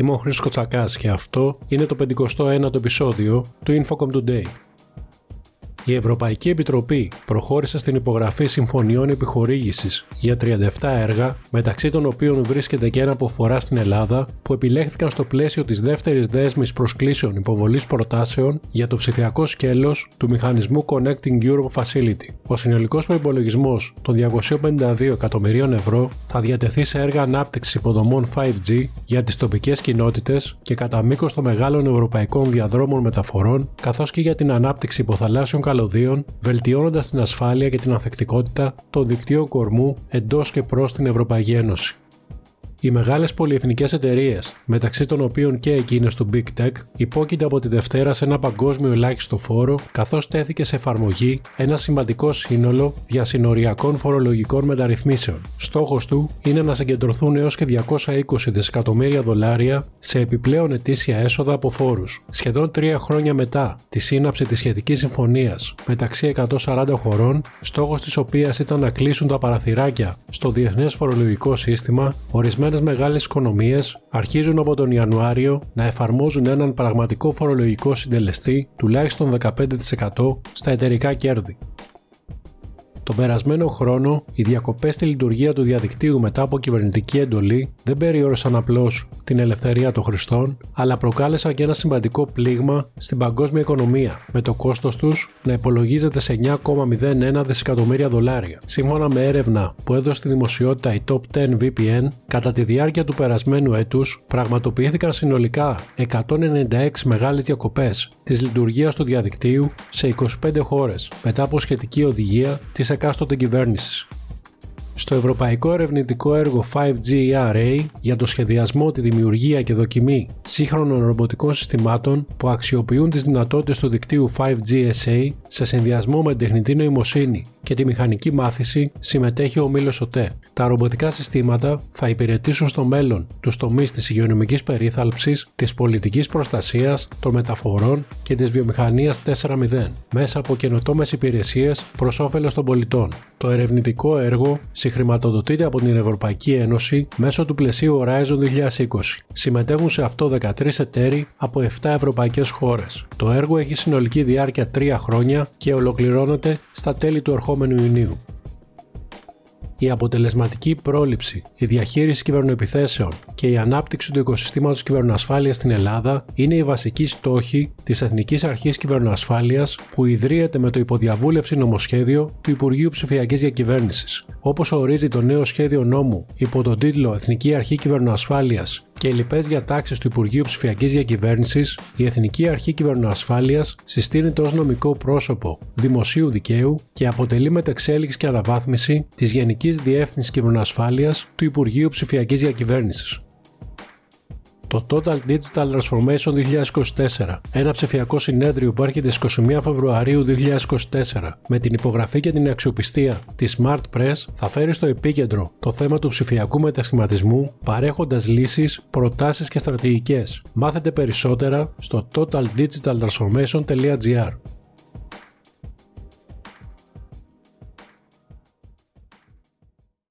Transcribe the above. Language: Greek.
Είμαι ο Χρήστος Κοτσακάς και αυτό είναι το 51ο επεισόδιο του Infocom Today. Η Ευρωπαϊκή Επιτροπή προχώρησε στην υπογραφή συμφωνιών επιχορήγησης για 37 έργα, μεταξύ των οποίων βρίσκεται και ένα που αφορά στην Ελλάδα, που επιλέχθηκαν στο πλαίσιο της δεύτερης δέσμης προσκλήσεων υποβολής προτάσεων για το ψηφιακό σκέλος του μηχανισμού Connecting Europe Facility. Ο συνολικός προπολογισμό των 252 εκατομμυρίων ευρώ θα διατεθεί σε έργα ανάπτυξης υποδομών 5G για τις τοπικές κοινότητες και κατά μήκος των μεγάλων ευρωπαϊκών διαδρόμων μεταφορών, καθώς και για την ανάπτυξη υποθαλάσσιων καλωδίων, βελτιώνοντας την ασφάλεια και την ανθεκτικότητα των δικτύων κορμού εντός και προς την Ευρωπαϊκή Ένωση. Οι μεγάλες πολυεθνικές εταιρείες, μεταξύ των οποίων και εκείνες του Big Tech, υπόκεινται από τη Δευτέρα σε ένα παγκόσμιο ελάχιστο φόρο, καθώς τέθηκε σε εφαρμογή ένα σημαντικό σύνολο διασυνοριακών φορολογικών μεταρρυθμίσεων. Στόχος του είναι να συγκεντρωθούν έως και 220 δισεκατομμύρια δολάρια σε επιπλέον ετήσια έσοδα από φόρους. Σχεδόν τρία χρόνια μετά τη σύναψη της σχετικής συμφωνίας μεταξύ 140 χωρών, στόχος της οποίας ήταν να κλείσουν τα παραθυράκια στο διεθνές φορολογικό σύστημα, ορισμένες μεγάλες οικονομίες αρχίζουν από τον Ιανουάριο να εφαρμόζουν έναν πραγματικό φορολογικό συντελεστή τουλάχιστον 15% στα εταιρικά κέρδη. Τον περασμένο χρόνο, οι διακοπές στη λειτουργία του διαδικτύου μετά από κυβερνητική εντολή δεν περιόρισαν απλώς την ελευθερία των χρηστών, αλλά προκάλεσαν και ένα σημαντικό πλήγμα στην παγκόσμια οικονομία, με το κόστος τους να υπολογίζεται σε 9,01 δισεκατομμύρια δολάρια. Σύμφωνα με έρευνα που έδωσε στη δημοσιότητα η Top 10 VPN, κατά τη διάρκεια του περασμένου έτους πραγματοποιήθηκαν συνολικά 196 μεγάλες διακοπές της λειτουργίας του διαδικτύου σε 25 χώρες, μετά από σχετική οδηγία της εκάστοτε κυβέρνησης. Στο ευρωπαϊκό ερευνητικό έργο 5G ERA για το σχεδιασμό, τη δημιουργία και δοκιμή σύγχρονων ρομποτικών συστημάτων που αξιοποιούν τις δυνατότητες του δικτύου 5G SA σε συνδυασμό με τεχνητή νοημοσύνη και τη μηχανική μάθηση συμμετέχει ο Μήλο ΟΤΕ. Τα ρομποτικά συστήματα θα υπηρετήσουν στο μέλλον τους τομείς της υγειονομικής περίθαλψης, της πολιτικής προστασίας, των μεταφορών και της βιομηχανίας 4.0 μέσα από καινοτόμες υπηρεσίες προς όφελος των πολιτών. Το ερευνητικό έργο συγχρηματοδοτείται από την Ευρωπαϊκή Ένωση μέσω του πλαισίου Horizon 2020. Συμμετέχουν σε αυτό 13 εταίροι από 7 ευρωπαϊκές χώρες. Το έργο έχει συνολική διάρκεια 3 χρόνια και ολοκληρώνεται στα τέλη του ερχόμενου Ιουνίου. Η αποτελεσματική πρόληψη, η διαχείριση κυβερνοεπιθέσεων και η ανάπτυξη του οικοσυστήματος κυβερνοασφάλειας στην Ελλάδα είναι οι βασικοί στόχοι της Εθνικής Αρχής Κυβερνοασφάλειας που ιδρύεται με το υποδιαβούλευση νομοσχέδιο του Υπουργείου Ψηφιακής Διακυβέρνησης. Όπως ορίζει το νέο σχέδιο νόμου υπό τον τίτλο Εθνική Αρχή Κυβερνοασφάλειας και λοιπές διατάξεις του Υπουργείου Ψηφιακής Διακυβέρνησης, η Εθνική Αρχή Κυβερνοασφάλειας συστήνεται ως νομικό πρόσωπο δημοσίου δικαίου και αποτελεί μετεξέλιξη και αναβάθμιση της Γενικής Διεύθυνσης Κυβερνοασφάλειας του Υπουργείου Ψηφιακής Διακυβέρνησης. Το Total Digital Transformation 2024, ένα ψηφιακό συνέδριο που έρχεται στις 21 Φεβρουαρίου 2024 με την υπογραφή και την αξιοπιστία της Smart Press θα φέρει στο επίκεντρο το θέμα του ψηφιακού μετασχηματισμού παρέχοντας λύσεις, προτάσεις και στρατηγικές. Μάθετε περισσότερα στο totaldigitaltransformation.gr